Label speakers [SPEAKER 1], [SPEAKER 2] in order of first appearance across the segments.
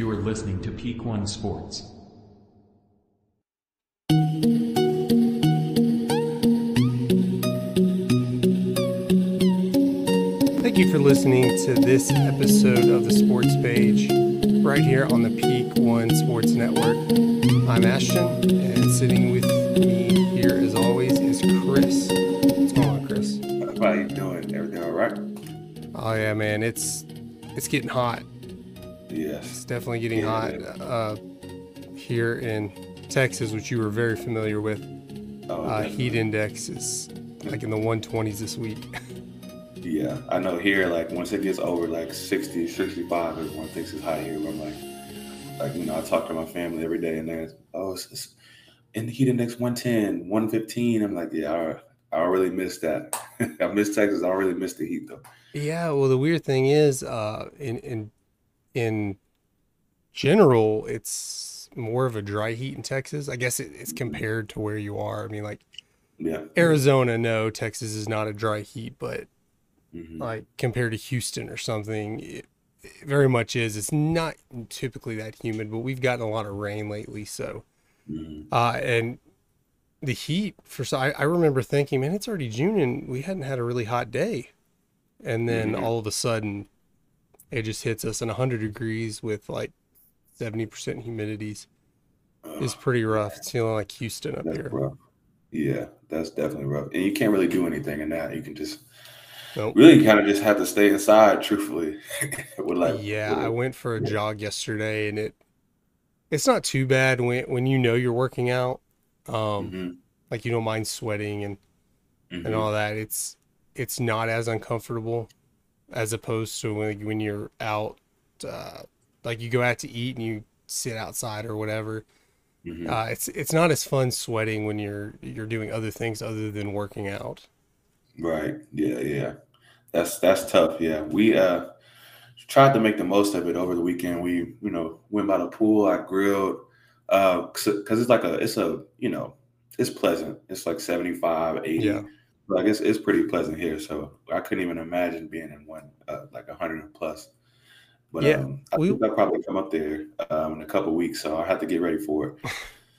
[SPEAKER 1] You are listening to Peak One Sports.
[SPEAKER 2] Thank you for listening to this episode of the Sports Page right here on the Peak One Sports Network. I'm Ashton, and sitting with me here, as always, is Chris. What's going on, Chris?
[SPEAKER 3] How you doing? Everything all right?
[SPEAKER 2] Oh yeah, man, it's it's getting hot. Definitely getting hot uh, here in Texas, which you were very familiar with.
[SPEAKER 3] Oh,
[SPEAKER 2] Uh, heat index is like in the 120s this week.
[SPEAKER 3] Yeah, I know here, like, once it gets over, like, 60, 65, everyone thinks it's hot here. But I'm like, like, you know, I talk to my family every day, and they're, oh, it's, it's in the heat index 110, 115. I'm like, yeah, I, I really miss that. I miss Texas. I really miss the heat, though.
[SPEAKER 2] Yeah, well, the weird thing is, uh, in in in general, it's more of a dry heat in Texas. I guess it, it's compared to where you are. I mean, like
[SPEAKER 3] Yeah.
[SPEAKER 2] Arizona, no, Texas is not a dry heat, but
[SPEAKER 3] Mhm.
[SPEAKER 2] like compared to Houston or something, it, it very much is. It's not typically that humid, but we've gotten a lot of rain lately, so
[SPEAKER 3] Mhm.
[SPEAKER 2] uh, and the heat for so I, I remember thinking, man, it's already June and we hadn't had a really hot day, and then
[SPEAKER 3] Mhm.
[SPEAKER 2] all of a sudden, it just hits us in 100 degrees with like 70% humidities. is pretty rough. It's feeling like Houston up
[SPEAKER 3] That's
[SPEAKER 2] here.
[SPEAKER 3] rough. Yeah, that's definitely rough. And you can't really do anything in that. You can just
[SPEAKER 2] Nope.
[SPEAKER 3] really kind of just have to stay inside, truthfully. with like,
[SPEAKER 2] Yeah,
[SPEAKER 3] with-
[SPEAKER 2] I went for a jog yesterday, and it it's not too bad when when you know you're working out. Um,
[SPEAKER 3] Mhm,
[SPEAKER 2] like you don't mind sweating and
[SPEAKER 3] mhm.
[SPEAKER 2] and all that. It's it's not as uncomfortable as opposed to when when you're out, uh, like you go out to eat and you sit outside or whatever.
[SPEAKER 3] Mhm.
[SPEAKER 2] Uh, it's it's not as fun sweating when you're you're doing other things other than working out.
[SPEAKER 3] Right. Yeah, yeah. That's that's tough. Yeah. We uh tried to make the most of it over the weekend. We, you know, went by the pool, I grilled uh cuz it's like a it's a, you know, it's pleasant. It's like 75, 80.
[SPEAKER 2] Yeah.
[SPEAKER 3] Like it's it's pretty pleasant here, so I couldn't even imagine being in one uh, like 100 plus. But
[SPEAKER 2] Yeah,
[SPEAKER 3] um I
[SPEAKER 2] we-
[SPEAKER 3] think I'll probably come up there um in a couple weeks, so I have to get ready for it.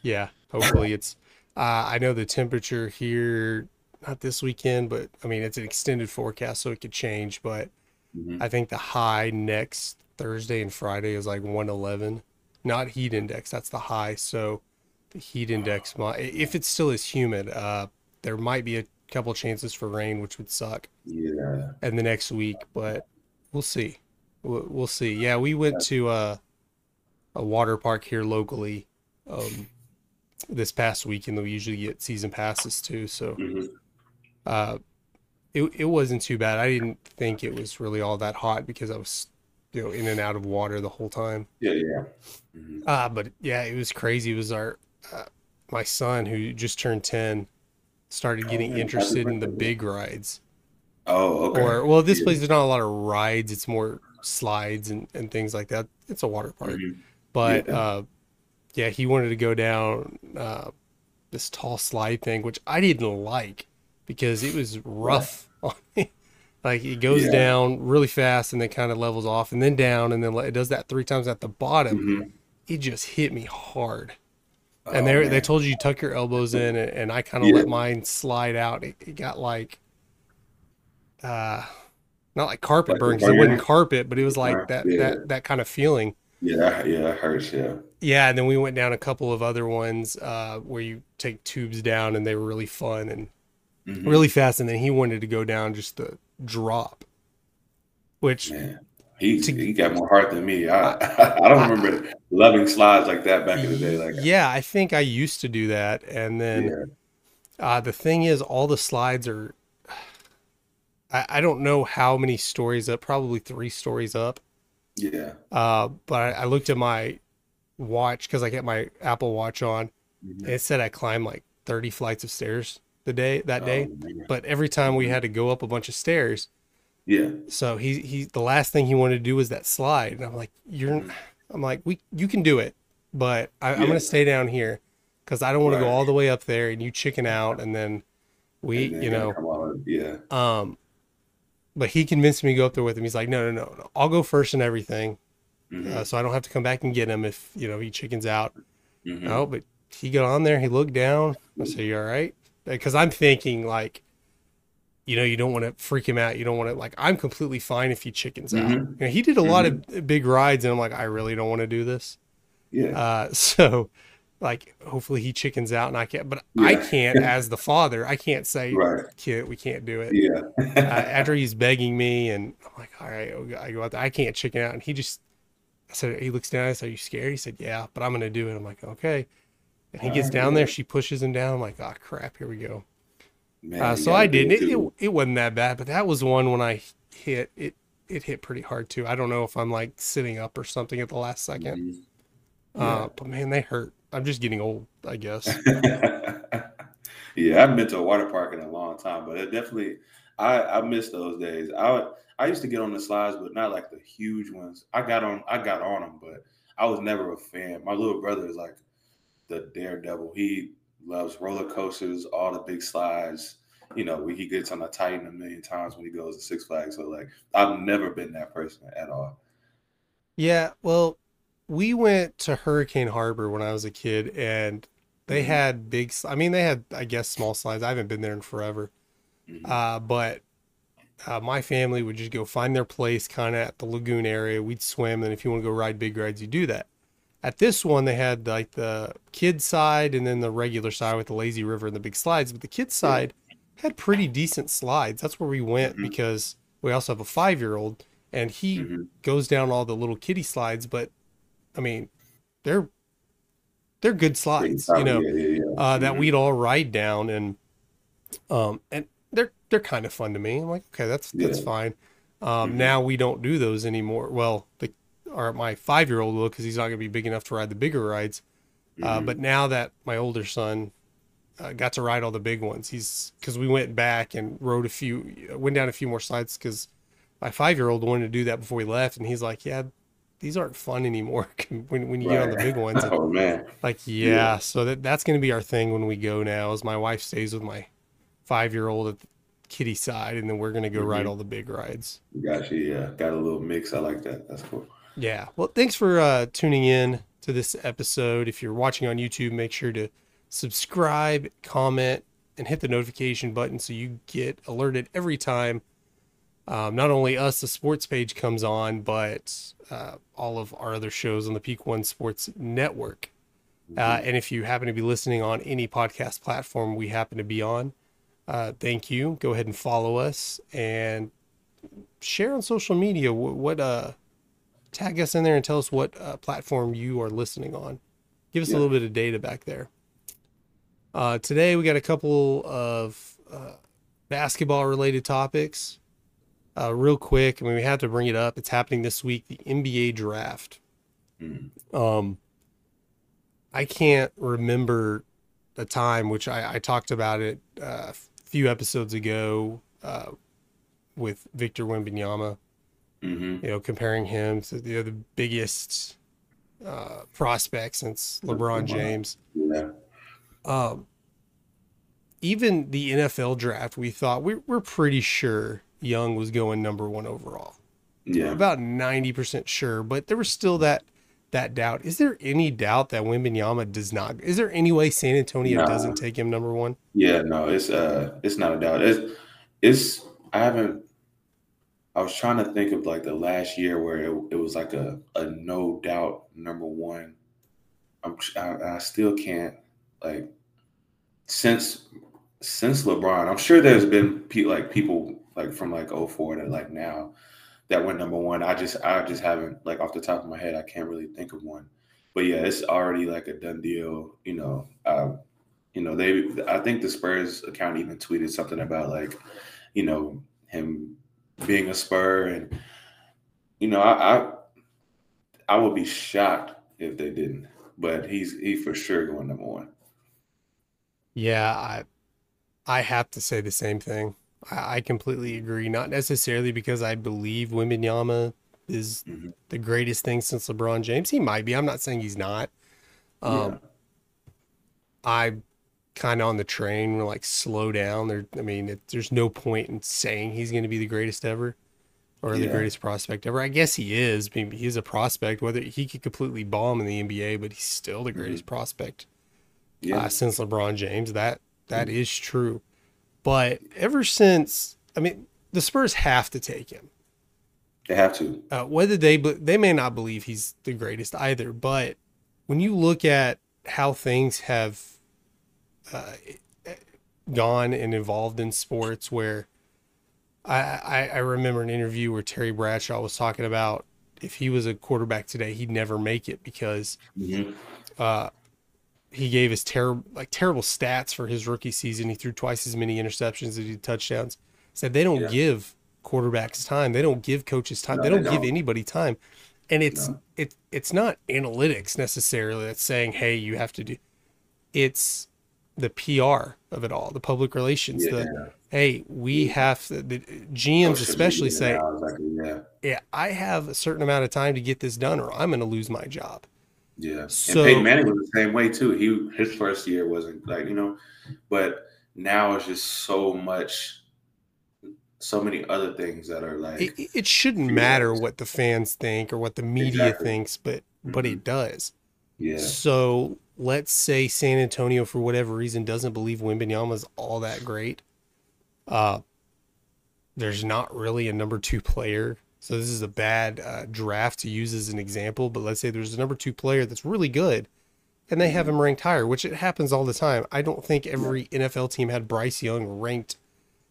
[SPEAKER 2] Yeah, hopefully it's. Uh, I know the temperature here, not this weekend, but I mean it's an extended forecast, so it could change. But
[SPEAKER 3] Mhm.
[SPEAKER 2] I think the high next Thursday and Friday is like 111, not heat index. That's the high. So the heat index, might, if it still is humid, uh, there might be a couple chances for rain, which would suck.
[SPEAKER 3] Yeah.
[SPEAKER 2] And the next week, but we'll see. We'll, see. Yeah, we went to uh, a water park here locally um, this past weekend we usually get season passes too, So
[SPEAKER 3] Mhm.
[SPEAKER 2] uh, it it wasn't too bad. I didn't think it was really all that hot because I was you know in and out of water the whole time.
[SPEAKER 3] Yeah, yeah. Mhm.
[SPEAKER 2] Uh, but yeah, it was crazy. It was our uh, my son who just turned ten started
[SPEAKER 3] Oh,
[SPEAKER 2] getting
[SPEAKER 3] happy
[SPEAKER 2] interested in the big rides.
[SPEAKER 3] Oh, okay.
[SPEAKER 2] Or well, this
[SPEAKER 3] Yeah.
[SPEAKER 2] place there's not a lot of rides. It's more slides and, and things like that. It's a water park,
[SPEAKER 3] Mhm.
[SPEAKER 2] but
[SPEAKER 3] Yeah.
[SPEAKER 2] uh, yeah, he wanted to go down uh, this tall slide thing, which I didn't like because it was rough on me. Like it goes
[SPEAKER 3] Yeah.
[SPEAKER 2] down really fast and then kind of levels off and then down and then it does that three times at the bottom.
[SPEAKER 3] Mhm.
[SPEAKER 2] It just hit me hard.
[SPEAKER 3] Oh,
[SPEAKER 2] And they they told you tuck your elbows in, and, and I kind of
[SPEAKER 3] Yeah.
[SPEAKER 2] let mine slide out. It, it got like, uh, not like carpet
[SPEAKER 3] Like
[SPEAKER 2] burn because it wasn't carpet, but it was like that
[SPEAKER 3] yeah.
[SPEAKER 2] that that kind of feeling.
[SPEAKER 3] Yeah, yeah, that hurts. Yeah.
[SPEAKER 2] Yeah, and then we went down a couple of other ones uh, where you take tubes down, and they were really fun and
[SPEAKER 3] Mhm.
[SPEAKER 2] really fast. And then he wanted to go down just the drop, which
[SPEAKER 3] Man, he
[SPEAKER 2] To-
[SPEAKER 3] he got more heart than me. I I don't remember loving slides like that back in the day. Like,
[SPEAKER 2] yeah, I think I used to do that, and then.
[SPEAKER 3] yeah,
[SPEAKER 2] Uh, the thing is, all the slides are. I, I don't know how many stories up, probably three stories up.
[SPEAKER 3] yeah,
[SPEAKER 2] Uh, but I, I looked at my watch because I get my Apple Watch on.
[SPEAKER 3] Mhm.
[SPEAKER 2] And it said I climbed like 30 flights of stairs the day that day.
[SPEAKER 3] Oh.
[SPEAKER 2] But every time we had to go up a bunch of stairs,
[SPEAKER 3] yeah,
[SPEAKER 2] so he he the last thing he wanted to do was that slide, and I'm like, you're, I'm like, we you can do it, but I, I'm
[SPEAKER 3] Yeah.
[SPEAKER 2] gonna stay down here because I don't want to go all the way up there and you chicken out, and then we,
[SPEAKER 3] And then
[SPEAKER 2] you know,
[SPEAKER 3] yeah,
[SPEAKER 2] um, but he convinced me to go up there with him. He's like, no, no, no, no, I'll go first and everything,
[SPEAKER 3] Mhm.
[SPEAKER 2] uh, so I don't have to come back and get him if you know he chickens out.
[SPEAKER 3] Mhm.
[SPEAKER 2] No, but he got on there. He looked down. I said, "You all right?" Because I'm thinking like, you know, you don't want to freak him out. You don't want to like. I'm completely fine if he chickens out.
[SPEAKER 3] Mhm.
[SPEAKER 2] You know, he did a lot of big rides, and I'm like, I really don't want to do this.
[SPEAKER 3] Yeah.
[SPEAKER 2] Uh, so, like, hopefully he chickens out, and I can't. But I can't, as the father, I can't say,
[SPEAKER 3] Right.
[SPEAKER 2] "Kid, we can't do it."
[SPEAKER 3] yeah.
[SPEAKER 2] uh, after he's begging me, and I'm like, all right, I'll go- out there. I can't chicken out. And he just, I said, he looks down. I said, are you scared? He said, yeah, but I'm going to do it. I'm like, okay. And he gets down there. She pushes him down. I'm like, oh, crap. Here we go.
[SPEAKER 3] Man,
[SPEAKER 2] Uh, so I didn't. It, it, it wasn't that bad, but that was one when I hit it. It hit pretty hard too. I don't know if I'm like sitting up or something at the last second.
[SPEAKER 3] Mhm.
[SPEAKER 2] Uh, but man, they hurt. I'm just getting old, I guess.
[SPEAKER 3] yeah, I haven't been to a water park in a long time, but it definitely I I miss those days. I would- I used to get on the slides, but not like the huge ones. I got on I got on them, but I was never a fan. My little brother is like the daredevil. He loves roller coasters, all the big slides. You know, he gets on the Titan a million times when he goes to Six Flags. So like, I've never been that person at all.
[SPEAKER 2] Yeah, well, we went to Hurricane Harbor when I was a kid, and they
[SPEAKER 3] Mhm.
[SPEAKER 2] had big. I mean, they had, I guess, small slides. I haven't been there in forever.
[SPEAKER 3] Mhm.
[SPEAKER 2] Uh, but uh, my family would just go find their place kind of at the lagoon area. We'd swim, and if you want to go ride big rides, you do that. At this one, they had like the kid side and then the regular side with the lazy river and the big slides. But the kid side had pretty decent slides. That's where we went
[SPEAKER 3] Mhm.
[SPEAKER 2] because we also have a five year old, and he
[SPEAKER 3] Mhm.
[SPEAKER 2] goes down all the little kiddie slides. But I mean, they're they're good slides, you know
[SPEAKER 3] yeah, yeah, yeah.
[SPEAKER 2] uh, that
[SPEAKER 3] Mhm.
[SPEAKER 2] we'd all ride down and um and they're they're kind of fun to me. I'm like, okay, that's that's fine. Um,
[SPEAKER 3] Mhm.
[SPEAKER 2] now we don't do those anymore. Well, the or my five year old will because he's not gonna be big enough to ride the bigger rides. Uh,
[SPEAKER 3] Mhm.
[SPEAKER 2] but now that my older son uh, got to ride all the big ones, he's because we went back and rode a few, went down a few more slides because my five year old wanted to do that before we left, and he's like, yeah. These aren't fun anymore when, when you get on the big ones.
[SPEAKER 3] oh man.
[SPEAKER 2] Like, yeah,
[SPEAKER 3] Yeah.
[SPEAKER 2] so that that's gonna be our thing when we go now. Is my wife stays with my five year old at the kitty side, and then we're gonna go ride
[SPEAKER 3] Mhm.
[SPEAKER 2] all the big rides.
[SPEAKER 3] Gotcha. Yeah, got a little mix. I like that. That's cool.
[SPEAKER 2] Yeah. Well, thanks for uh, tuning in to this episode. If you're watching on YouTube, make sure to subscribe, comment, and hit the notification button so you get alerted every time. Um, not only us, the sports page comes on, but uh, all of our other shows on the Peak One Sports Network. Uh, and if you happen to be listening on any podcast platform we happen to be on, uh, thank you. Go ahead and follow us and share on social media what, what uh tag us in there and tell us what uh, platform you are listening on. Give us a little bit of data back there. Uh, today we got a couple of uh, basketball related topics. Uh, real quick, I mean we have to bring it up. It's happening this week, the NBA draft.
[SPEAKER 3] Mhm.
[SPEAKER 2] Um, I can't remember the time, which I, I talked about it uh, a few episodes ago uh, with Victor Wembanyama.
[SPEAKER 3] Mhm.
[SPEAKER 2] You know, comparing him to you know, the biggest uh, prospect since LeBron
[SPEAKER 3] LeBron.
[SPEAKER 2] James.
[SPEAKER 3] Yeah.
[SPEAKER 2] Um, even the NFL draft, we thought we, we're pretty sure Young was going number one overall
[SPEAKER 3] Yeah.
[SPEAKER 2] about 90% sure, but there was still that that doubt. Is there any doubt that Wembanyama does not? Is there any way San Antonio doesn't take him number one?
[SPEAKER 3] Yeah, no, it's uh it's not a doubt. It's it's I haven't I was trying to think of like the last year where it, it was like a, a no doubt number one. I'm I, I still can't like since since LeBron. I'm sure there's been pe- like people like from like 04 to like now that went number one. I just I just haven't like off the top of my head I can't really think of one. But yeah, it's already like a done deal. You know, uh, you know they. I think the Spurs account even tweeted something about like, you know, him being a Spur, and you know, I I, I would be shocked if they didn't. But he's he for sure going number one.
[SPEAKER 2] Yeah, I I have to say the same thing. I, completely agree. Not necessarily because I believe Wembanyama is
[SPEAKER 3] Mhm.
[SPEAKER 2] the greatest thing since LeBron James. He might be. I'm not saying he's not. Um,
[SPEAKER 3] Yeah.
[SPEAKER 2] I kind of on the train We're like slow down. There, I mean, it, there's no point in saying he's going to be the greatest ever. or the greatest prospect ever. I guess he is. I mean, he's a prospect. Whether he could completely bomb in the NBA, but he's still the greatest prospect
[SPEAKER 3] Yeah.
[SPEAKER 2] uh, since LeBron James. That that is true. But ever since, I mean, the Spurs have to take him.
[SPEAKER 3] they have to.
[SPEAKER 2] Uh, whether they they may not believe he's the greatest either, but when you look at how things have uh, gone and evolved in sports, where I, I I remember an interview where Terry Bradshaw was talking about if he was a quarterback today, he'd never make it because
[SPEAKER 3] Mhm.
[SPEAKER 2] uh, he gave his terrible like terrible stats for his rookie season. He threw twice as many interceptions as he did touchdowns. Said they don't
[SPEAKER 3] Yeah.
[SPEAKER 2] give quarterbacks time. They don't give coaches time.
[SPEAKER 3] No,
[SPEAKER 2] they
[SPEAKER 3] they
[SPEAKER 2] don't give
[SPEAKER 3] don't.
[SPEAKER 2] anybody time. And it's
[SPEAKER 3] No.
[SPEAKER 2] it it's not analytics necessarily that's saying, hey, you have to do. It's the PR of it all, the public relations.
[SPEAKER 3] Yeah.
[SPEAKER 2] The hey, we have to, the GMs
[SPEAKER 3] Social
[SPEAKER 2] especially
[SPEAKER 3] media
[SPEAKER 2] say,
[SPEAKER 3] yeah,
[SPEAKER 2] yeah, I have a certain amount of time to get this done, or I'm going to lose my job.
[SPEAKER 3] Yeah.
[SPEAKER 2] So-
[SPEAKER 3] and Peyton Manning was the same way too. He his first year wasn't like you know, but now it's just so much, so many other things that are like
[SPEAKER 2] it, it shouldn't matter what the fans think or what the media
[SPEAKER 3] Exactly.
[SPEAKER 2] thinks, but but
[SPEAKER 3] Mhm.
[SPEAKER 2] it does.
[SPEAKER 3] yeah,
[SPEAKER 2] So let's say San Antonio, for whatever reason, doesn't believe Wembanyama's all that great. Uh, there's not really a number two player. So this is a bad uh, draft to use as an example. But let's say there's a number two player that's really good, and they have him ranked higher, which it happens all the time. I don't think every NFL team had Bryce Young ranked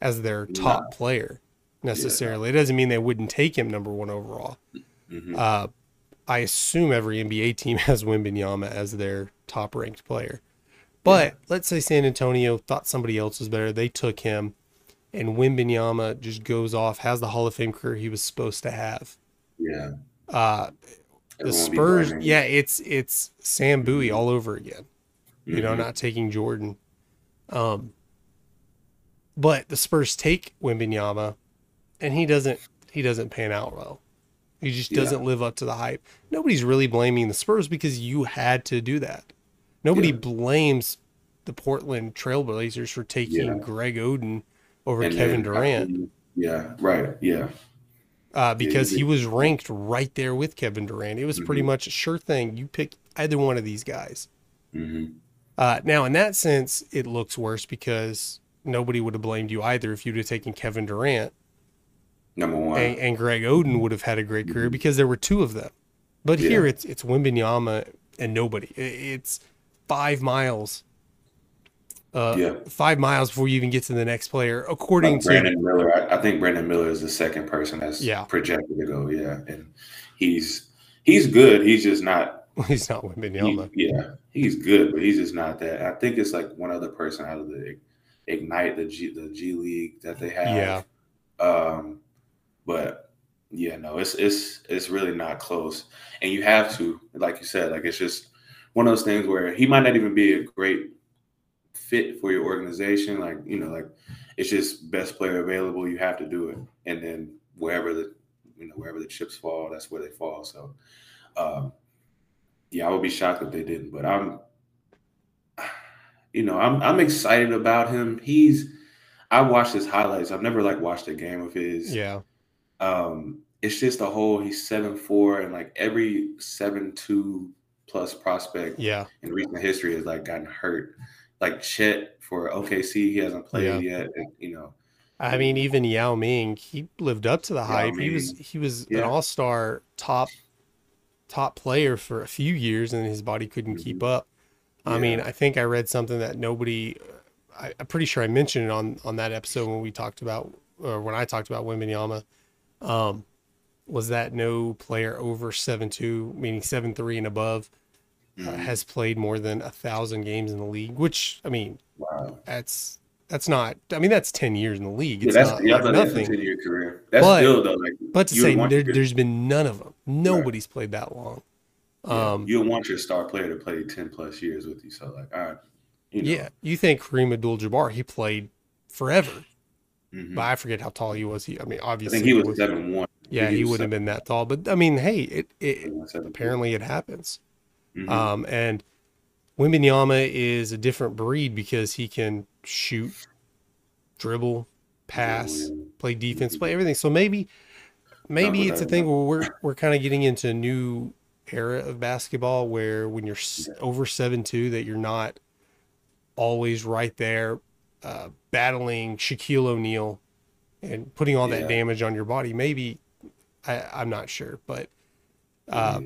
[SPEAKER 2] as their top player necessarily. It doesn't mean they wouldn't take him number one overall.
[SPEAKER 3] Mhm.
[SPEAKER 2] Uh, I assume every NBA team has Wembanyama as their top ranked player. But let's say San Antonio thought somebody else was better. They took him, and Wembanyama just goes off, has the Hall of Fame career he was supposed to have.
[SPEAKER 3] yeah.
[SPEAKER 2] Uh, the
[SPEAKER 3] Everyone will be
[SPEAKER 2] Spurs, yeah, it's it's Sam Bowie all over again. You know,
[SPEAKER 3] Mhm.
[SPEAKER 2] not taking Jordan. Um, but the Spurs take Wembanyama, and he doesn't he doesn't pan out well. He just doesn't live up to the hype. Nobody's really blaming the Spurs because you had to do that. Nobody
[SPEAKER 3] Yeah.
[SPEAKER 2] blames the Portland Trailblazers for taking
[SPEAKER 3] Yeah.
[SPEAKER 2] Greg Oden over
[SPEAKER 3] And
[SPEAKER 2] Kevin
[SPEAKER 3] then-
[SPEAKER 2] Durant
[SPEAKER 3] Yeah, right. Yeah,
[SPEAKER 2] uh, because
[SPEAKER 3] yeah.
[SPEAKER 2] he was ranked right there with Kevin Durant. It was pretty
[SPEAKER 3] Mhm.
[SPEAKER 2] much a sure thing. You pick either one of these guys.
[SPEAKER 3] hmm
[SPEAKER 2] Uh, now, in that sense, it looks worse because nobody would have blamed you either if you'd have taken Kevin Durant
[SPEAKER 3] number one.
[SPEAKER 2] and, and Greg Oden would have had a great career
[SPEAKER 3] Mhm.
[SPEAKER 2] because there were two of them. But here it's it's Wembanyama and nobody. It's five miles. Uh,
[SPEAKER 3] Yeah.
[SPEAKER 2] five miles before you even get to the next player, according
[SPEAKER 3] Like
[SPEAKER 2] to
[SPEAKER 3] Brandon Miller, I, I think Brandon Miller is the second person that's
[SPEAKER 2] Yeah.
[SPEAKER 3] projected to go. Yeah, and he's he's good. He's just not.
[SPEAKER 2] he's not
[SPEAKER 3] he-
[SPEAKER 2] Wembanyama.
[SPEAKER 3] yeah, he's good, but he's just not that. I think it's like one other person out of the Ignite, the G, the G League that they have.
[SPEAKER 2] Yeah.
[SPEAKER 3] Um, but yeah, no, it's it's it's really not close, and you have to, like you said, like it's just one of those things where he might not even be a great fit for your organization. Like you know, like it's just best player available. You have to do it, and then wherever the you know wherever the chips fall, that's where they fall. So, um, yeah, I would be shocked if they didn't. But I'm, you know, I'm I'm excited about him. He's I watched his highlights. I've never like watched a game of his.
[SPEAKER 2] Yeah.
[SPEAKER 3] Um, it's just a whole. He's seven four, and like every seven two plus prospect
[SPEAKER 2] Yeah.
[SPEAKER 3] in recent history has like gotten hurt. Like Chet for OKC, he hasn't played yet. And, you know,
[SPEAKER 2] I mean, even Yao Ming, he lived up to the
[SPEAKER 3] Yao
[SPEAKER 2] hype. He was he was an all star top top player for a few years, and his body couldn't keep up. I mean,
[SPEAKER 3] Mm-hmm.
[SPEAKER 2] I think I read something that nobody. I, I'm pretty sure I mentioned it on on that episode when we talked about or when I talked about Wembanyama. Um, was that no player over seven two, meaning seven three and above, uh,
[SPEAKER 3] Mhm.
[SPEAKER 2] has played more than a thousand games in the league? Which I mean,
[SPEAKER 3] wow.
[SPEAKER 2] that's that's not. I mean, that's ten years in the league.
[SPEAKER 3] Yeah, that's
[SPEAKER 2] not
[SPEAKER 3] yeah,
[SPEAKER 2] like
[SPEAKER 3] but that's a
[SPEAKER 2] nothing.
[SPEAKER 3] ten year career. That's
[SPEAKER 2] But-
[SPEAKER 3] still though like
[SPEAKER 2] But to say there,
[SPEAKER 3] your-
[SPEAKER 2] there's been none of them. Nobody's played that long.
[SPEAKER 3] yeah,
[SPEAKER 2] Um,
[SPEAKER 3] you want your star player to play ten plus years with you. So like, all right, you know,
[SPEAKER 2] yeah, you think Kareem Abdul-Jabbar? He played forever,
[SPEAKER 3] mhm.
[SPEAKER 2] but I forget how tall he was. He, I mean,
[SPEAKER 3] I
[SPEAKER 2] obviously,
[SPEAKER 3] think he
[SPEAKER 2] he
[SPEAKER 3] was seven one.
[SPEAKER 2] Yeah, he wouldn't have been that tall. But I mean, hey, it, it apparently it happens.
[SPEAKER 3] Mm-hmm.
[SPEAKER 2] Um, and Wembanyama is a different breed because he can shoot, dribble, pass, play defense, play everything. So maybe, maybe it's a thing where we're we're kind of getting into a new era of basketball where when you're over seven two that you're not always right there uh, battling Shaquille O'Neal and putting all that
[SPEAKER 3] Yeah.
[SPEAKER 2] damage on your body. Maybe I, I'm not sure, but uh.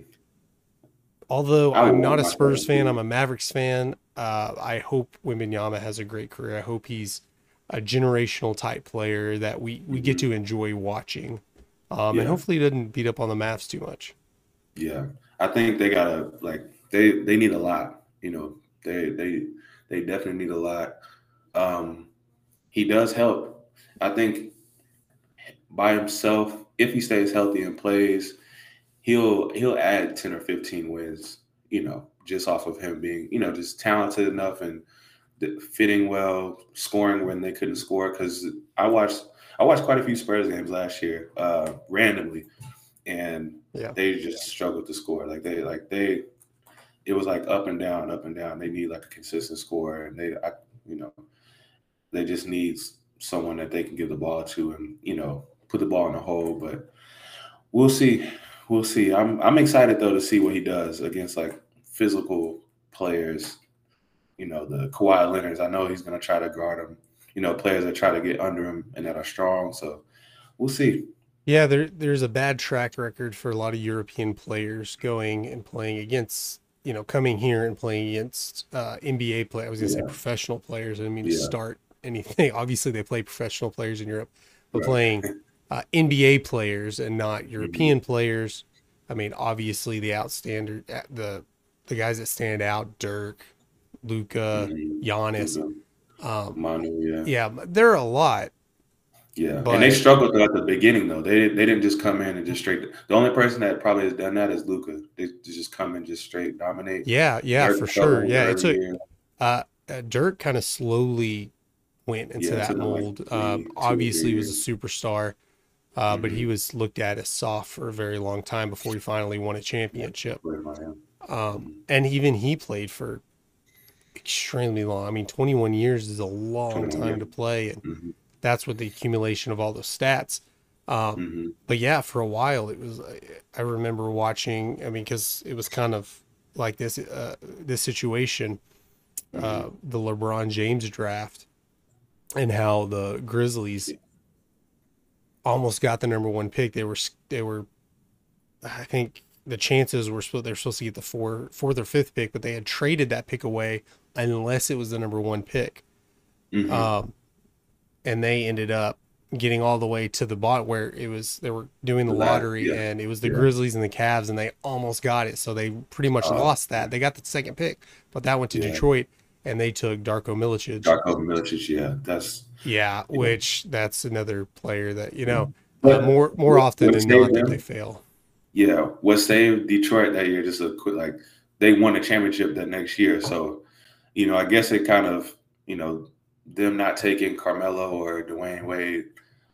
[SPEAKER 2] Although I'm not a Spurs fan, I'm a Mavericks fan. Uh, I hope Wembanyama has a great career. I hope he's a generational type player that we, we get to enjoy watching. Um, and
[SPEAKER 3] Mm-hmm.
[SPEAKER 2] Hopefully he doesn't beat up on the Mavs too much.
[SPEAKER 3] Yeah, I think they gotta like they they need a lot. You know, they they they definitely need a lot. Um, he does help. I think by himself, if he stays healthy and plays, he'll he'll add ten or fifteen wins. You know, just off of him being you know just talented enough and fitting well, scoring when they couldn't score. Because I watched I watched quite a few Spurs games last year, uh, randomly, and
[SPEAKER 2] Yeah.
[SPEAKER 3] they just struggled to score. Like they like they it was like up and down, up and down. They need like a consistent score, and they I, you know they just need someone that they can give the ball to and you know put the ball in the hole. But we'll see, we'll see. I'm I'm excited though to see what he does against like physical players. You know the Kawhi Leonard's. I know he's gonna try to guard him. You know players that try to get under him and that are strong. So we'll see.
[SPEAKER 2] Yeah, there there's a bad track record for a lot of European players going and playing against, you know, coming here and playing against uh, NBA play. I was gonna say professional players. I didn't mean to start anything. Obviously, they play professional players in Europe, but
[SPEAKER 3] Right.
[SPEAKER 2] playing uh, NBA players and not
[SPEAKER 3] Mm-hmm.
[SPEAKER 2] European players. I mean, obviously the outstander, uh, the the guys that stand out, Dirk, Luka,
[SPEAKER 3] Mhm.
[SPEAKER 2] Giannis. Um,
[SPEAKER 3] Manu, yeah.
[SPEAKER 2] yeah, there are a lot.
[SPEAKER 3] Yeah,
[SPEAKER 2] But-
[SPEAKER 3] and they struggled though at the beginning though. They they didn't just come in and just straight. The only person that probably has done that is Luka. They just come and just straight dominate.
[SPEAKER 2] Yeah, yeah,
[SPEAKER 3] Dirk
[SPEAKER 2] for sure. Yeah, it took uh, uh, Dirk kind of slowly went into
[SPEAKER 3] Yeah,
[SPEAKER 2] that
[SPEAKER 3] like,
[SPEAKER 2] mold.
[SPEAKER 3] three-
[SPEAKER 2] um, obviously, he was a superstar, uh, but he
[SPEAKER 3] Mhm.
[SPEAKER 2] was looked at as soft for a very long time before he finally won a championship.
[SPEAKER 3] Play by him.
[SPEAKER 2] Um, and even he played for extremely long. I mean, 21 years is a long time
[SPEAKER 3] years.
[SPEAKER 2] to play, and
[SPEAKER 3] Mhm.
[SPEAKER 2] that's with the accumulation of all those stats. Um,
[SPEAKER 3] Mhm.
[SPEAKER 2] but yeah, for a while it was. I remember watching. I mean, because it was kind of like this uh, this situation, uh, the LeBron James draft, and how the Grizzlies almost got the number one pick. They were they were, I think the chances were split. they're supposed to get the four fourth or fifth pick, but they had traded that pick away unless it was the number one pick
[SPEAKER 3] Mhm.
[SPEAKER 2] um, and they ended up getting all the way to the bot where it was they were doing the lottery
[SPEAKER 3] yeah,
[SPEAKER 2] and it was the
[SPEAKER 3] yeah.
[SPEAKER 2] Grizzlies and the Cavs and they almost got it so they pretty much
[SPEAKER 3] Oh,
[SPEAKER 2] lost that they got the second pick but that went to
[SPEAKER 3] Yeah.
[SPEAKER 2] Detroit and they took Darko Milicic
[SPEAKER 3] Darko Milicic, yeah, that's
[SPEAKER 2] yeah which that's another player that you know
[SPEAKER 3] But
[SPEAKER 2] more more often than not that they fail
[SPEAKER 3] yeah. What saved Detroit that year? Just a quick like they won a championship that next year. So you know, I guess it kind of you know them not taking Carmelo or Dwyane Wade.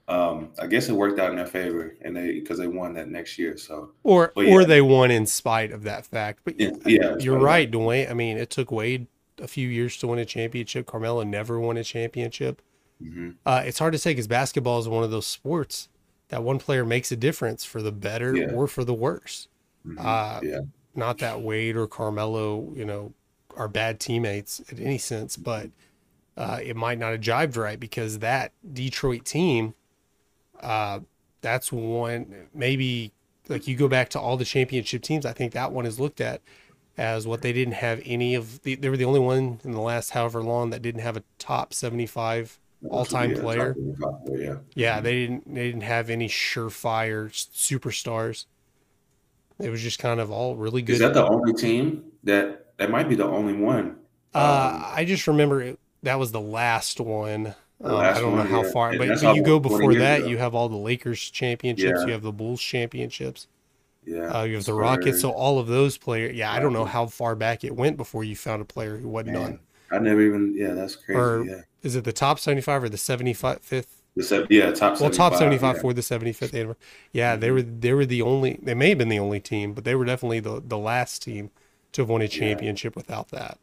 [SPEAKER 3] Um, I guess it worked out in their favor, and they because they won that next year. So
[SPEAKER 2] or
[SPEAKER 3] But
[SPEAKER 2] or they won in spite of that fact but
[SPEAKER 3] Yeah, yeah,
[SPEAKER 2] you're right Dwyane I mean it took Wade a few years to win a championship Carmelo never won a championship
[SPEAKER 3] Mm-hmm.
[SPEAKER 2] Uh, it's hard to say because basketball is one of those sports that one player makes a difference for the better
[SPEAKER 3] yeah.
[SPEAKER 2] or for the worse.
[SPEAKER 3] Mm-hmm.
[SPEAKER 2] Uh,
[SPEAKER 3] yeah.
[SPEAKER 2] Not that Wade or Carmelo, you know, are bad teammates in any sense, but uh, it might not have jived right because that Detroit team, uh, that's one maybe like you go back to all the championship teams. I think that one is looked at as what they didn't have any of the, they were the only one in the last however long that didn't have a top 75 all
[SPEAKER 3] time
[SPEAKER 2] player.
[SPEAKER 3] Yeah.
[SPEAKER 2] yeah, they didn't they didn't have any surefire superstars. It was just kind of all really good.
[SPEAKER 3] Is that the only team that that might be the only one?
[SPEAKER 2] Uh,
[SPEAKER 3] um,
[SPEAKER 2] I just remember it, that was the last one. Um,
[SPEAKER 3] last
[SPEAKER 2] I don't
[SPEAKER 3] one, know
[SPEAKER 2] how
[SPEAKER 3] yeah.
[SPEAKER 2] far, but, you go before that,
[SPEAKER 3] ago.
[SPEAKER 2] you have all the Lakers championships,
[SPEAKER 3] yeah.
[SPEAKER 2] you have the Bulls championships,
[SPEAKER 3] yeah,
[SPEAKER 2] uh, you have the Rockets. So all of those players, yeah, I don't know how far back it went before you found a player who wasn't
[SPEAKER 3] Man.
[SPEAKER 2] on
[SPEAKER 3] I never even. Yeah, that's crazy.
[SPEAKER 2] Or-
[SPEAKER 3] yeah,
[SPEAKER 2] Is it the top seventy-five or the seventy-fifth?
[SPEAKER 3] the sev- yeah, top.
[SPEAKER 2] Well, top 75
[SPEAKER 3] yeah.
[SPEAKER 2] for the 75th anniversary. Yeah, they
[SPEAKER 3] Mhm.
[SPEAKER 2] were they were the only. They may have been the only team, but they were definitely the the last team to have won a championship without that.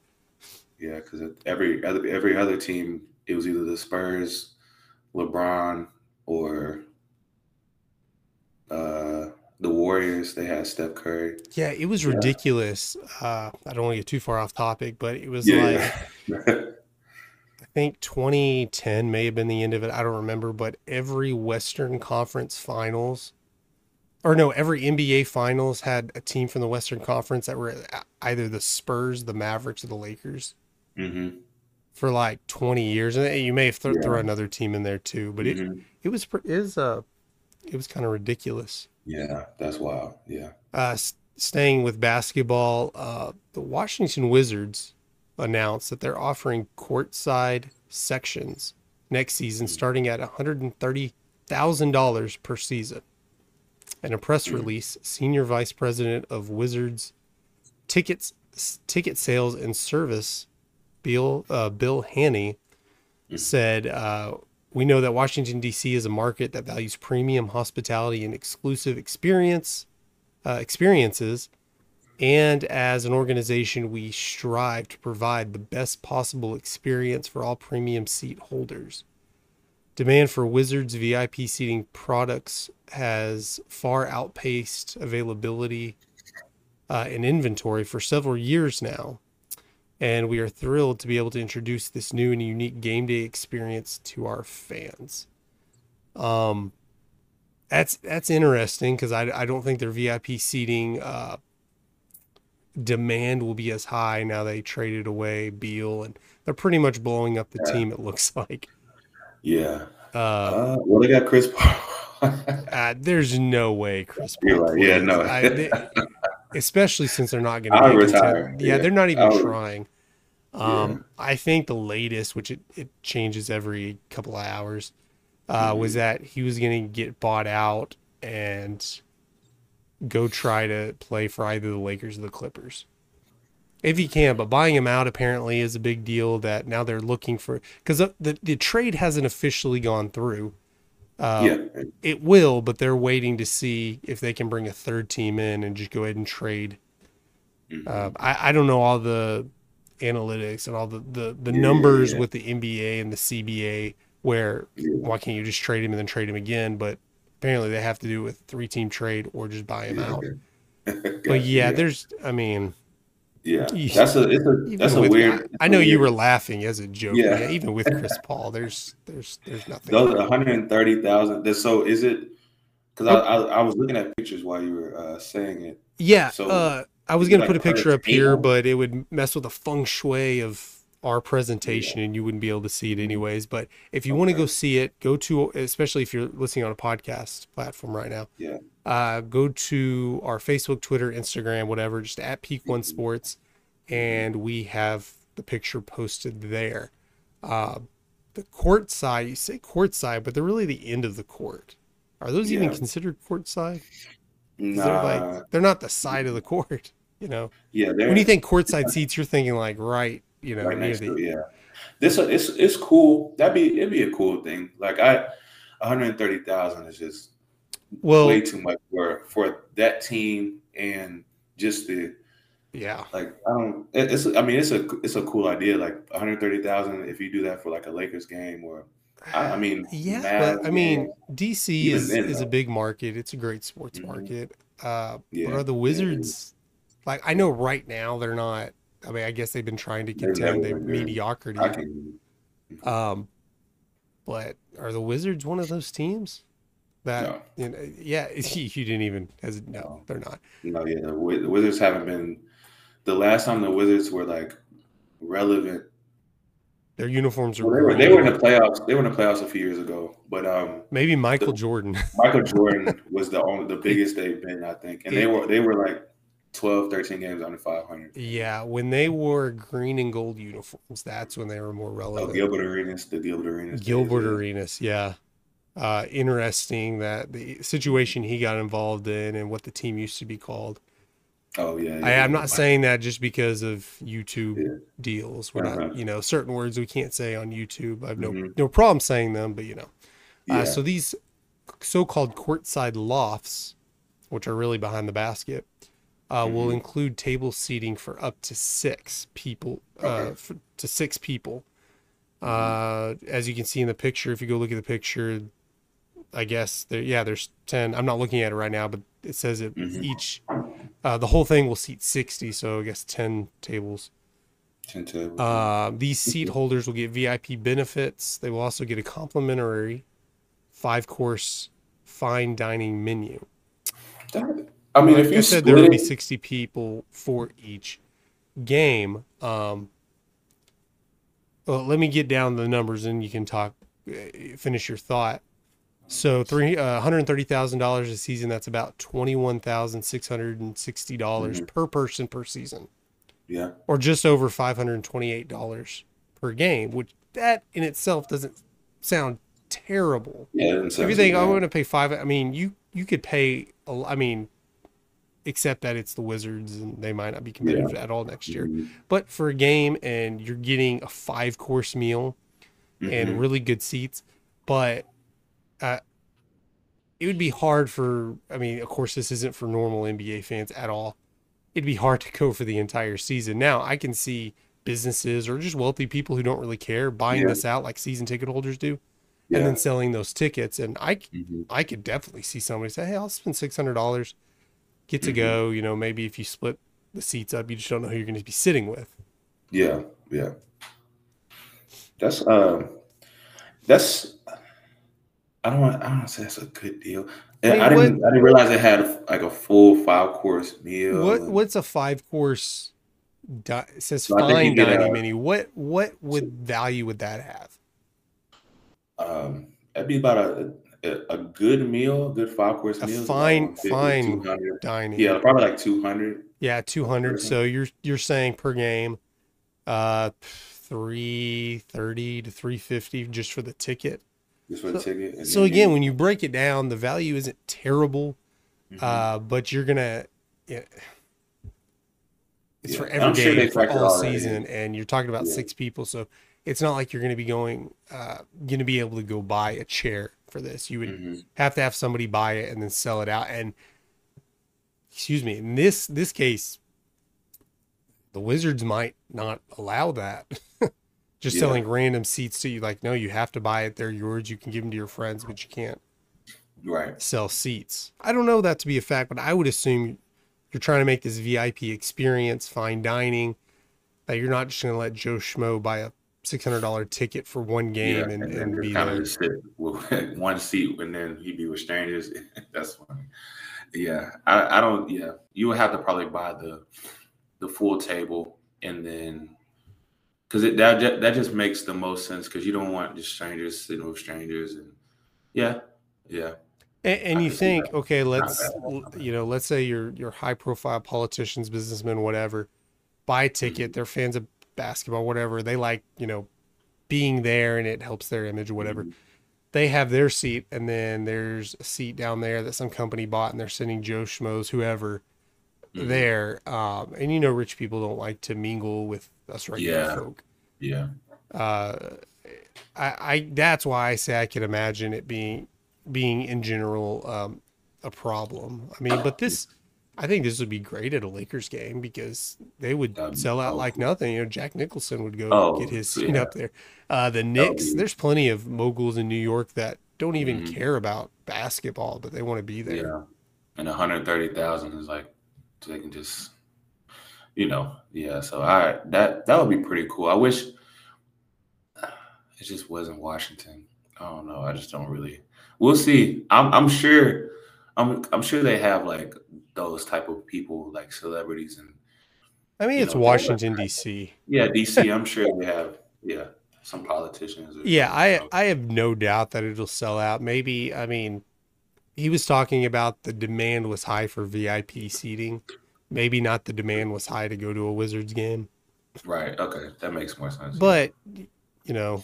[SPEAKER 3] Yeah, because every other every other team, it was either the Spurs, LeBron, or uh, the Warriors, they had Steph Curry.
[SPEAKER 2] Yeah, it was ridiculous. Uh, I don't want to get too far off topic, but it was
[SPEAKER 3] Yeah,
[SPEAKER 2] like
[SPEAKER 3] yeah.
[SPEAKER 2] I think 2010 may have been the end of it. I don't remember, but every Western Conference Finals, or no, every NBA Finals had a team from the Western Conference that were either the Spurs, the Mavericks, or the Lakers
[SPEAKER 3] hmm
[SPEAKER 2] for like 20 years. And you may have th-
[SPEAKER 3] Yeah.
[SPEAKER 2] throw another team in there too, but it
[SPEAKER 3] Mhm.
[SPEAKER 2] it was it was uh it was kind of ridiculous.
[SPEAKER 3] Yeah, that's wild. Yeah.
[SPEAKER 2] Uh, s- staying with basketball, uh, the Washington Wizards announced that they're offering courtside sections next season, starting at $130,000 per season. In a press release, Senior Vice President of Wizards tickets, ticket sales and service, Bill uh, Bill Haney, said, uh, "We know that Washington D.C. is a market that values premium hospitality and exclusive experience." uh, experiences. And as an organization, we strive to provide the best possible experience for all premium seat holders. Demand for Wizards VIP seating products has far outpaced availability uh, and inventory for several years now. And we are thrilled to be able to introduce this new and unique game day experience to our fans. Um, that's that's interesting because I, I don't think their VIP seating uh, demand will be as high now they traded away Beal and they're pretty much blowing up the
[SPEAKER 3] Yeah.
[SPEAKER 2] team. It looks like
[SPEAKER 3] Yeah.
[SPEAKER 2] uh,
[SPEAKER 3] Uh, well, they got Chris Paul.
[SPEAKER 2] uh, there's no way Chris Paul.
[SPEAKER 3] You're right. Yeah, no.
[SPEAKER 2] I- they- especially since they're not going to
[SPEAKER 3] I'll
[SPEAKER 2] be a contender.
[SPEAKER 3] retire.
[SPEAKER 2] Yeah,
[SPEAKER 3] Yeah.
[SPEAKER 2] they're not even
[SPEAKER 3] I'll-
[SPEAKER 2] trying. Um, I think the latest, which it, it changes every couple of hours, uh, was
[SPEAKER 3] Mm-hmm.
[SPEAKER 2] that he was going to get bought out and go try to play for either the Lakers or the Clippers. If he can, but buying him out apparently is a big deal that now they're looking for because the, the trade hasn't officially gone through. Uh,
[SPEAKER 3] yeah.
[SPEAKER 2] It will, but they're waiting to see if they can bring a third team in and just go ahead and trade.
[SPEAKER 3] Mhm.
[SPEAKER 2] Uh, I, I don't know all the analytics and all the, the, the
[SPEAKER 3] Yeah,
[SPEAKER 2] numbers
[SPEAKER 3] yeah.
[SPEAKER 2] with the NBA and the CBA where
[SPEAKER 3] Yeah.
[SPEAKER 2] why can't you just trade him and then trade him again? But apparently they have to do it with three team trade or just buy him out. But yeah, there's, I mean,
[SPEAKER 3] yeah. That's a it's a
[SPEAKER 2] even
[SPEAKER 3] that's a weird.
[SPEAKER 2] I, know you were laughing as a joke.
[SPEAKER 3] Yeah.
[SPEAKER 2] Yeah. Even with Chris Paul, there's, there's, there's nothing.
[SPEAKER 3] Those one hundred thirty thousand. So is it? Because I, I I was looking at pictures while you were uh, saying it.
[SPEAKER 2] Yeah,
[SPEAKER 3] So,
[SPEAKER 2] uh, I was gonna
[SPEAKER 3] like
[SPEAKER 2] put a picture up here, but it would mess with the feng shui of our presentation, and you wouldn't be able to see it anyways. But if you want to go see it, go to especially if you're listening on a podcast platform right now.
[SPEAKER 3] Yeah.
[SPEAKER 2] Uh, go to our Facebook, Twitter, Instagram, whatever, just at Peak One. Sports, and we have the picture posted there. Uh, the court side, you say court side, but they're really the end of the court. Are those even considered court side?
[SPEAKER 3] Nah,
[SPEAKER 2] They're like they're not the side of the court, you know.
[SPEAKER 3] yeah.
[SPEAKER 2] When you think courtside seats, you're thinking like right, you know,
[SPEAKER 3] right
[SPEAKER 2] near the
[SPEAKER 3] to yeah. This it's it's cool. That'd be it'd be a cool thing. Like I, one hundred thirty thousand is just
[SPEAKER 2] well,
[SPEAKER 3] way too much for for that team and just the
[SPEAKER 2] yeah,
[SPEAKER 3] like I don't. it- It's I mean it's a it's a cool idea. Like one hundred thirty thousand if you do that for like a Lakers game or I, I mean
[SPEAKER 2] yeah.
[SPEAKER 3] Mavs
[SPEAKER 2] But I mean. DC is
[SPEAKER 3] then,
[SPEAKER 2] is a big market. It's a great sports
[SPEAKER 3] Mhm.
[SPEAKER 2] market. Uh,
[SPEAKER 3] Yeah,
[SPEAKER 2] but are the
[SPEAKER 3] yeah,
[SPEAKER 2] Wizards like? I know right now they're not. I mean, I guess they've been trying to contend
[SPEAKER 3] never
[SPEAKER 2] the mediocrity.
[SPEAKER 3] Can
[SPEAKER 2] Um, but are the Wizards one of those teams that
[SPEAKER 3] No.
[SPEAKER 2] you know? Yeah, you didn't even as no,
[SPEAKER 3] No.
[SPEAKER 2] they're not.
[SPEAKER 3] no yeah the, Wizards haven't been the last time the Wizards were like relevant.
[SPEAKER 2] Their uniforms are.
[SPEAKER 3] Well, they were they were in the playoffs. They were in the playoffs a few years ago, but um.
[SPEAKER 2] Maybe Michael Jordan.
[SPEAKER 3] Michael Jordan was the only the biggest they've been, I think. And they were they were like 12, 13 games under 500.
[SPEAKER 2] Yeah, when they wore green and gold uniforms, that's when they were more
[SPEAKER 3] Oh,
[SPEAKER 2] relevant.
[SPEAKER 3] Gilbert Arenas, the Gilbert Arenas.
[SPEAKER 2] Gilbert
[SPEAKER 3] yeah.
[SPEAKER 2] Arenas, yeah. Uh, interesting that the situation he got involved in and what the team used to be called.
[SPEAKER 3] Oh yeah.
[SPEAKER 2] I,
[SPEAKER 3] yeah,
[SPEAKER 2] I'm
[SPEAKER 3] yeah.
[SPEAKER 2] not saying that just because of YouTube
[SPEAKER 3] Yeah.
[SPEAKER 2] deals. We're
[SPEAKER 3] Uh-huh.
[SPEAKER 2] not, you know, certain words we can't say on YouTube. I have no
[SPEAKER 3] Mhm.
[SPEAKER 2] no problem saying them, but you know.
[SPEAKER 3] Yeah.
[SPEAKER 2] Uh, so these so-called courtside lofts, which are really behind the basket, uh, will
[SPEAKER 3] Mhm.
[SPEAKER 2] include table seating for up to six people, uh,
[SPEAKER 3] Okay.
[SPEAKER 2] to six people. Uh, as you can see in the picture, if you go look at the picture, I guess there, yeah, there's ten. I'm not looking at it right now, but it says it
[SPEAKER 3] Mhm.
[SPEAKER 2] each uh, the whole thing will seat 60 so i guess 10 tables
[SPEAKER 3] Ten tables.
[SPEAKER 2] uh, these seat holders will get vip benefits they will also get a complimentary five course fine dining menu
[SPEAKER 3] That- I mean, if you
[SPEAKER 2] i said there would be 60 people for each game um, well let me get down the numbers and you can talk uh, finish your thought so three uh, hundred thirty thousand dollars a season. That's about twenty one thousand six hundred and sixty dollars
[SPEAKER 3] Mhm.
[SPEAKER 2] per person per season,
[SPEAKER 3] yeah,
[SPEAKER 2] or just over five hundred twenty eight dollars per game. Which that in itself doesn't sound terrible.
[SPEAKER 3] yeah.
[SPEAKER 2] If you think I'm going to pay five, I mean you you could pay. I mean, except that it's the Wizards and they might not be competitive at all next year.
[SPEAKER 3] Mhm.
[SPEAKER 2] But for a game and you're getting a five course meal
[SPEAKER 3] Mhm.
[SPEAKER 2] and really good seats. But uh, it would be hard for, I mean, of course, this isn't for normal NBA fans at all. It'd be hard to go for the entire season. Now, I can see businesses or just wealthy people who don't really care buying
[SPEAKER 3] Yeah.
[SPEAKER 2] this out like season ticket holders do
[SPEAKER 3] yeah.
[SPEAKER 2] and then selling those tickets. And I,
[SPEAKER 3] Mhm.
[SPEAKER 2] I could definitely see somebody say, hey, I'll spend $600, get to
[SPEAKER 3] Mhm.
[SPEAKER 2] go. You know, maybe if you split the seats up, you just don't know who you're going to be sitting with.
[SPEAKER 3] Yeah, yeah. That's um, that's. I don't. want- I don't say that's a good deal. And I, didn't. I didn't realize it had like a full five course meal.
[SPEAKER 2] What what's a five course? Di- it says
[SPEAKER 3] So
[SPEAKER 2] fine dining
[SPEAKER 3] a-
[SPEAKER 2] menu. What what would value would that have?
[SPEAKER 3] Um, that'd be about a a, a good meal, a good five course
[SPEAKER 2] A
[SPEAKER 3] meal.
[SPEAKER 2] fine-
[SPEAKER 3] 150,
[SPEAKER 2] fine
[SPEAKER 3] 200.
[SPEAKER 2] Dining.
[SPEAKER 3] Yeah, probably like two hundred.
[SPEAKER 2] Yeah, two hundred. So you're you're saying per game, uh, three thirty to three fifty just for the ticket.
[SPEAKER 3] Just for the ticket. and
[SPEAKER 2] So again,
[SPEAKER 3] you-
[SPEAKER 2] when you break it down, the value isn't terrible,
[SPEAKER 3] Mhm.
[SPEAKER 2] uh, but you're gonna. Yeah, it's
[SPEAKER 3] Yeah,
[SPEAKER 2] for
[SPEAKER 3] and
[SPEAKER 2] every
[SPEAKER 3] sure
[SPEAKER 2] game for all
[SPEAKER 3] all that
[SPEAKER 2] season, and you're talking about
[SPEAKER 3] Yeah.
[SPEAKER 2] six people, so it's not like you're going to be going, uh, going to be able to go buy a chair for this. You would
[SPEAKER 3] Mhm.
[SPEAKER 2] have to have somebody buy it and then sell it out. And excuse me, in this this case, the Wizards might not allow that. Just
[SPEAKER 3] Yeah.
[SPEAKER 2] selling random seats to you, like no, you have to buy it. They're yours. You can give them to your friends, but you can't
[SPEAKER 3] right.
[SPEAKER 2] sell seats. I don't know that to be a fact, but I would assume you're trying to make this VIP experience, fine dining, that you're not just going to let Joe Schmo buy a six hundred dollar ticket for one game
[SPEAKER 3] yeah,
[SPEAKER 2] and,
[SPEAKER 3] and,
[SPEAKER 2] and be
[SPEAKER 3] kind
[SPEAKER 2] there.
[SPEAKER 3] of sit with one seat, and then he'd be with strangers. That's funny. Yeah, I, I don't. Yeah, you would have to probably buy the the full table, and then because it that ju- that just makes the most sense because you don't want just strangers sitting with strangers, and yeah, yeah,
[SPEAKER 2] And, and you think, okay, let's you know, let's say you're you're high profile politicians, businessmen, whatever, buy a
[SPEAKER 3] Mm-hmm.
[SPEAKER 2] ticket. They're fans of basketball, whatever. They like you know being there, and it helps their image or whatever.
[SPEAKER 3] Mhm.
[SPEAKER 2] They have their seat, and then there's a seat down there that some company bought, and they're sending Joe Schmoes, whoever,
[SPEAKER 3] Mhm.
[SPEAKER 2] there. Um, and you know, rich people don't like to mingle with us regular
[SPEAKER 3] Yeah.
[SPEAKER 2] folk.
[SPEAKER 3] yeah,
[SPEAKER 2] Uh, I, I that's why I say I can imagine it being being in general um, a problem. I mean, but this, I think this would be great at a Lakers game because they would
[SPEAKER 3] That'd
[SPEAKER 2] sell out
[SPEAKER 3] so
[SPEAKER 2] like nothing. You know, Jack Nicholson would go
[SPEAKER 3] Oh,
[SPEAKER 2] get his seat
[SPEAKER 3] yeah.
[SPEAKER 2] up there. Uh, the Knicks, there's plenty of moguls in New York that don't even
[SPEAKER 3] Mhm.
[SPEAKER 2] care about basketball, but they want to be there.
[SPEAKER 3] yeah, and one hundred thirty thousand is like so they can just, you know, yeah. So I that that would be pretty cool. I wish it just wasn't Washington. I don't know. I just don't really. We'll see. I'm I'm sure. I'm I'm sure they have like those type of people like celebrities and
[SPEAKER 2] I mean, it's
[SPEAKER 3] know,
[SPEAKER 2] Washington
[SPEAKER 3] that-
[SPEAKER 2] D.C.
[SPEAKER 3] yeah DC. I'm sure they have yeah some politicians. or
[SPEAKER 2] Yeah, I. I have no doubt that it'll sell out. Maybe I mean, he was talking about the demand was high for VIP seating. Maybe not the demand was high to go to a Wizards game,
[SPEAKER 3] right. Okay, that makes more sense.
[SPEAKER 2] but you know,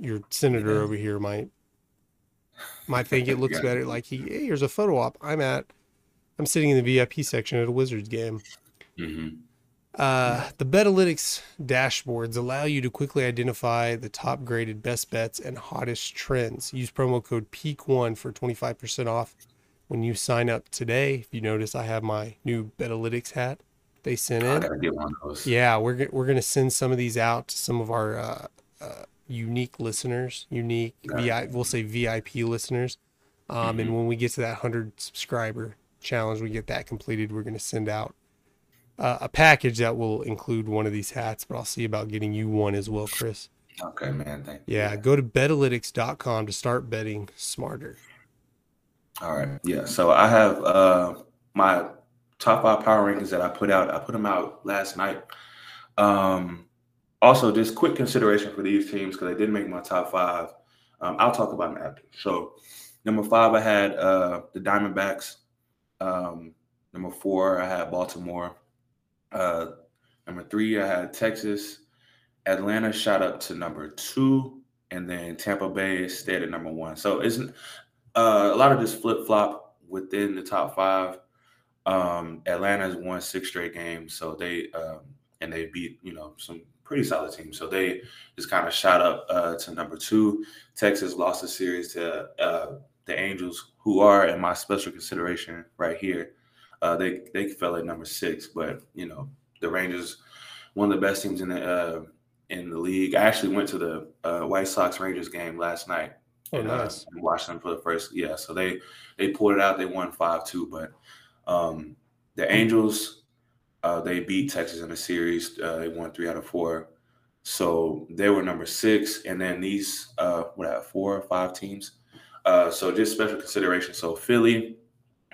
[SPEAKER 2] your senator
[SPEAKER 3] Yeah.
[SPEAKER 2] over here might might think it looks
[SPEAKER 3] Yeah.
[SPEAKER 2] better. Like he, hey, here's a photo op. I'm at, I'm sitting in the VIP section at a Wizards game.
[SPEAKER 3] hmm
[SPEAKER 2] Uh, the Betalytics dashboards allow you to quickly identify the top graded best bets and hottest trends. Use promo code PEAKONE for 25% off when you sign up today. If you notice, I have my new Betalytics hat they sent
[SPEAKER 3] I
[SPEAKER 2] in.
[SPEAKER 3] gotta get one of those.
[SPEAKER 2] Yeah, we're, we're going to send some of these out to some of our uh, uh, unique listeners, unique, VI, we'll say VIP listeners. Um, And when we get to that 100 subscriber challenge, we get that completed, we're going to send out uh, a package that will include one of these hats. But I'll see about getting you one as well, Chris.
[SPEAKER 3] Okay, man. Thank you.
[SPEAKER 2] Yeah, go to betalytics.com to start betting smarter.
[SPEAKER 3] All right. Yeah. So I have uh my top five power rankings that I put out. I put them out last night. Um also just quick consideration for these teams because I didn't make my top five. Um, I'll talk about them after. So number five, I had uh the Diamondbacks. Um, number four, I had Baltimore. Uh number three, I had Texas. Atlanta shot up to number two, and then Tampa Bay stayed at number one. So isn't uh, a lot of this flip flop within the top five. Um, Atlanta's won six straight games, so they um, and they beat you know some pretty solid teams. So they just kind of shot up uh, to number two. Texas lost a series to uh, the Angels, who are in my special consideration right here. Uh, they they fell at number six, but you know the Rangers, one of the best teams in the uh, in the league. I actually went to the uh, White Sox Rangers game last night
[SPEAKER 2] Oh,
[SPEAKER 3] and, uh,
[SPEAKER 2] nice.
[SPEAKER 3] and watched them for the first. Yeah, so they they pulled it out. They won five two, but um, the Angels uh, they beat Texas in the series. Uh, they won three out of four, so they were number six. And then these uh, what have four or five teams. Uh, so just special consideration. So Philly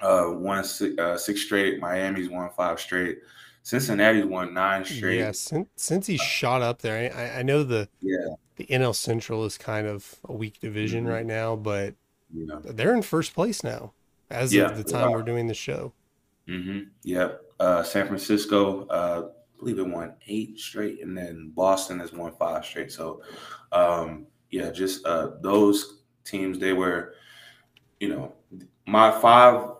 [SPEAKER 3] uh, won six, uh, six straight. Miami's won five straight. Cincinnati's won nine straight.
[SPEAKER 2] Yeah, since, since he shot up there, I, I know the
[SPEAKER 3] Yeah,
[SPEAKER 2] the NL Central is kind of a weak division
[SPEAKER 3] Mhm.
[SPEAKER 2] right now, but
[SPEAKER 3] you know.
[SPEAKER 2] they're in first place now as
[SPEAKER 3] Yeah,
[SPEAKER 2] of the time we're doing the show.
[SPEAKER 3] Mm-hmm. Yep. Uh, San Francisco, uh, I believe it won eight straight, and then Boston has won five straight. So, um, yeah, just uh, those teams, they were, you know, my five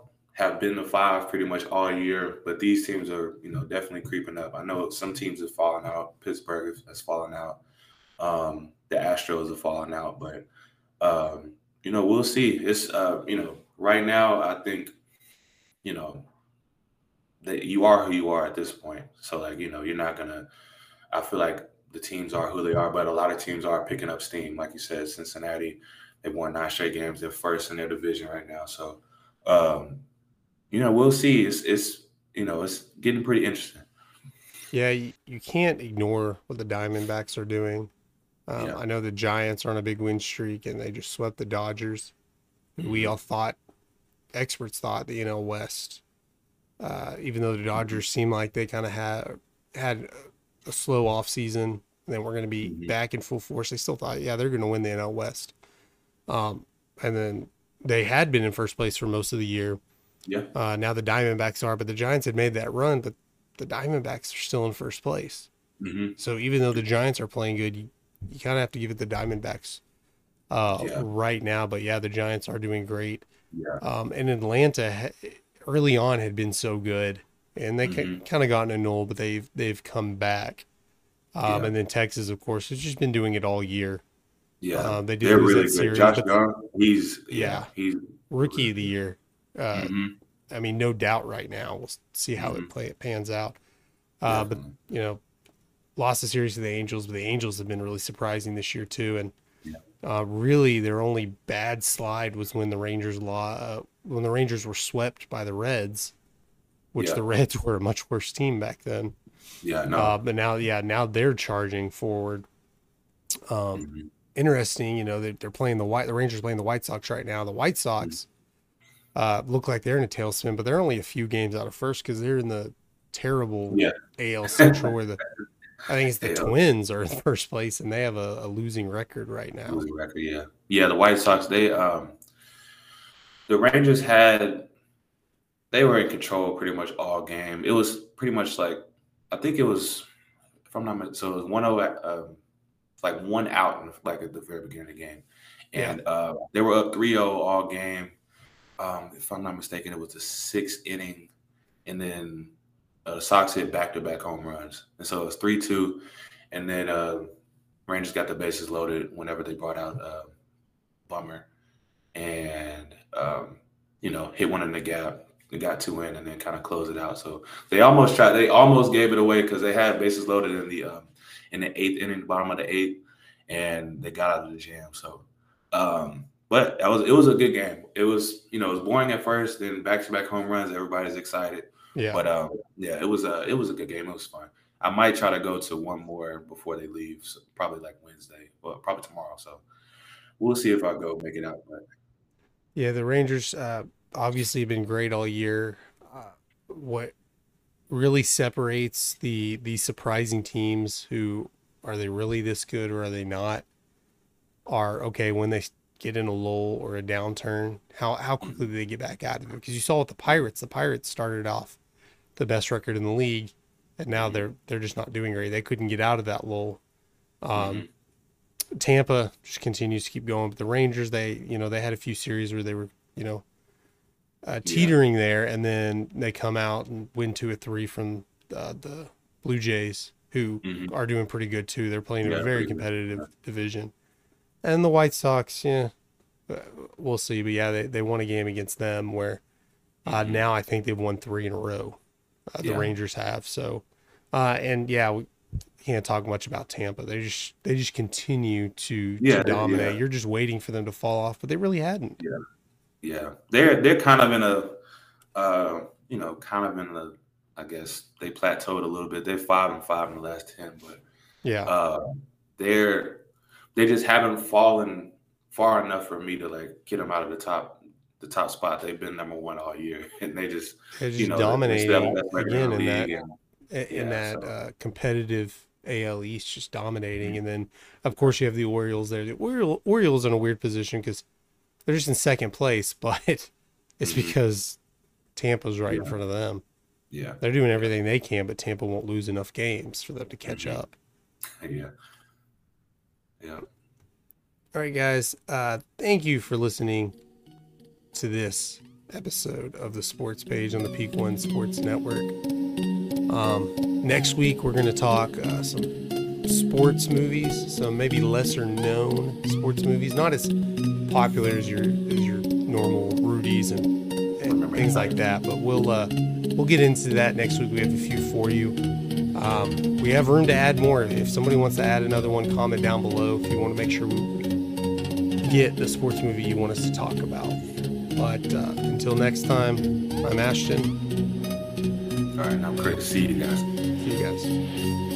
[SPEAKER 3] have been the five pretty much all year, but these teams are, you know, definitely creeping up. I know some teams have fallen out. Pittsburgh has fallen out. Um, the Astros have fallen out, but um, you know, we'll see. It's uh, you know, right now, I think, you know, that you are who you are at this point. So like, you know, you're not gonna I feel like the teams are who they are, but a lot of teams are picking up steam. Like you said, Cincinnati, they've won nine straight games. They're first in their division right now. So um, you know, we'll see. It's it's you know, it's getting pretty interesting.
[SPEAKER 2] Yeah, you, you can't ignore what the Diamondbacks are doing. Um,
[SPEAKER 3] Yeah.
[SPEAKER 2] I know the Giants are on a big win streak and they just swept the Dodgers. who We all thought, experts thought, the NL West, uh, even though the Dodgers seemed like they kind of had had a slow off season, and then we're going to be
[SPEAKER 3] Mhm.
[SPEAKER 2] back in full force. They still thought, yeah, they're going to win the NL West. Um, and then they had been in first place for most of the year.
[SPEAKER 3] Yeah.
[SPEAKER 2] Uh, now the Diamondbacks are, but the Giants had made that run, but the Diamondbacks are still in first place.
[SPEAKER 3] hmm
[SPEAKER 2] So even though the Giants are playing good, you, you kind of have to give it the Diamondbacks uh,
[SPEAKER 3] Yeah.
[SPEAKER 2] right now. But yeah, the Giants are doing great.
[SPEAKER 3] Yeah.
[SPEAKER 2] Um, and Atlanta early on had been so good, and they
[SPEAKER 3] Mhm.
[SPEAKER 2] kind of gotten annulled, but they've they've come back. Um,
[SPEAKER 3] Yeah.
[SPEAKER 2] And then Texas, of course, has just been doing it all year.
[SPEAKER 3] Yeah.
[SPEAKER 2] Um, they did
[SPEAKER 3] They're really good.
[SPEAKER 2] series,
[SPEAKER 3] Josh Jung, he's yeah,
[SPEAKER 2] Yeah.
[SPEAKER 3] he's
[SPEAKER 2] Rookie of the year. Uh,
[SPEAKER 3] mhm,
[SPEAKER 2] I mean, no doubt right now. We'll see how
[SPEAKER 3] Mhm.
[SPEAKER 2] it play it pans out. Uh, but you know, lost the series to the Angels, but the Angels have been really surprising this year too. And
[SPEAKER 3] Yeah.
[SPEAKER 2] uh, really, their only bad slide was when the Rangers law uh, when the Rangers were swept by the Reds, which
[SPEAKER 3] Yeah.
[SPEAKER 2] the Reds were a much worse team back then.
[SPEAKER 3] yeah, no.
[SPEAKER 2] Uh, but now, yeah, now they're charging forward. Um,
[SPEAKER 3] Mhm.
[SPEAKER 2] interesting, you know, they're, they're playing the white. The Rangers playing the White Sox right now. The White Sox uh, look like they're in a tailspin, but they're only a few games out of first because they're in the terrible
[SPEAKER 3] Yeah.
[SPEAKER 2] AL Central where the I think it's the
[SPEAKER 3] AL.
[SPEAKER 2] Twins are in first place and they have a, a losing record right now.
[SPEAKER 3] Losing record, yeah, yeah. The White Sox, they um, the Rangers had, they were in control pretty much all game. It was pretty much like, I think it was, if I'm not so it was one zero, um, like one out, in, like at the very beginning of the game, and uh, they were up 3-0 all game. Um, if I'm not mistaken, it was the sixth inning, and then uh, the Sox hit back-to-back home runs, and so it was three two, and then. Uh, Rangers got the bases loaded whenever they brought out uh, Bummer, and um, you know hit one in the gap. They got two in, and then kind of closed it out. So they almost tried. They almost gave it away because they had bases loaded in the um, in the eighth inning, bottom of the eighth, and they got out of the jam. So um, but that was it was a good game. It was you know it was boring at first, then back to back home runs. Everybody's excited.
[SPEAKER 2] Yeah.
[SPEAKER 3] But um, yeah, it was a it was a good game. It was fun. I might try to go to one more before they leave. So probably like Wednesday, well, probably tomorrow. So we'll see if I go make it out. But
[SPEAKER 2] Yeah, the Rangers uh, obviously have been great all year. Uh, what really separates the the surprising teams who are they really this good or are they not are okay when they get in a lull or a downturn how how quickly do they get back out of it? Because you saw with the Pirates the Pirates started off the best record in the league and now they're they're just not doing great. They couldn't get out of that lull. Um, Tampa just continues to keep going, but the Rangers, they, you know, they had a few series where they were, you know, uh, teetering there, and then they come out and win two or three from uh, the Blue Jays, who
[SPEAKER 3] Mhm.
[SPEAKER 2] are doing pretty good too. They're playing in
[SPEAKER 3] Yeah,
[SPEAKER 2] a very
[SPEAKER 3] good.
[SPEAKER 2] competitive division, and the White Sox, yeah, uh, we'll see. But yeah, they, they won a game against them where uh,
[SPEAKER 3] Mhm.
[SPEAKER 2] now I think they've won three in a row. Uh, the
[SPEAKER 3] Yeah.
[SPEAKER 2] Rangers have so, uh, and yeah, we can't talk much about Tampa. They just they just continue to,
[SPEAKER 3] Yeah,
[SPEAKER 2] to dominate.
[SPEAKER 3] yeah.
[SPEAKER 2] You're just waiting for them to fall off, but they really hadn't.
[SPEAKER 3] yeah, yeah, they're they're kind of in a uh, you know kind of in the. I guess they plateaued a little bit. They're five and five in the last ten, but
[SPEAKER 2] Yeah,
[SPEAKER 3] uh, they're they just haven't fallen far enough for me to like get them out of the top the top spot. They've been number one all year, and they just
[SPEAKER 2] they're just
[SPEAKER 3] you know they- they still have
[SPEAKER 2] dominating again in that
[SPEAKER 3] and-
[SPEAKER 2] in
[SPEAKER 3] Yeah,
[SPEAKER 2] that
[SPEAKER 3] so- Mm-hmm.
[SPEAKER 2] uh, competitive AL East, just dominating. And then of course you have the Orioles there. The Oriole, Orioles in a weird position because they're just in second place, but it's
[SPEAKER 3] Mhm.
[SPEAKER 2] because Tampa's right in front of them.
[SPEAKER 3] yeah,
[SPEAKER 2] They're doing everything they can, but Tampa won't lose enough games for them to catch
[SPEAKER 3] Mhm.
[SPEAKER 2] up.
[SPEAKER 3] yeah, yeah.
[SPEAKER 2] All right, guys. Uh, thank you for listening to this episode of the Sports Page on the Peak One Sports Network. Um, next week, we're going to talk uh, some sports movies, some maybe lesser known sports movies, not as popular as your as your normal Rudies and, and things like that. But we'll uh, we'll get into that next week. We have a few for you. Um, we have room to add more. If somebody wants to add another one, comment down below. If you want to make sure we get the sports movie you want us to talk about. But uh, until next time, I'm Ashton.
[SPEAKER 3] All right, now I'm great to see you guys.
[SPEAKER 2] See you guys.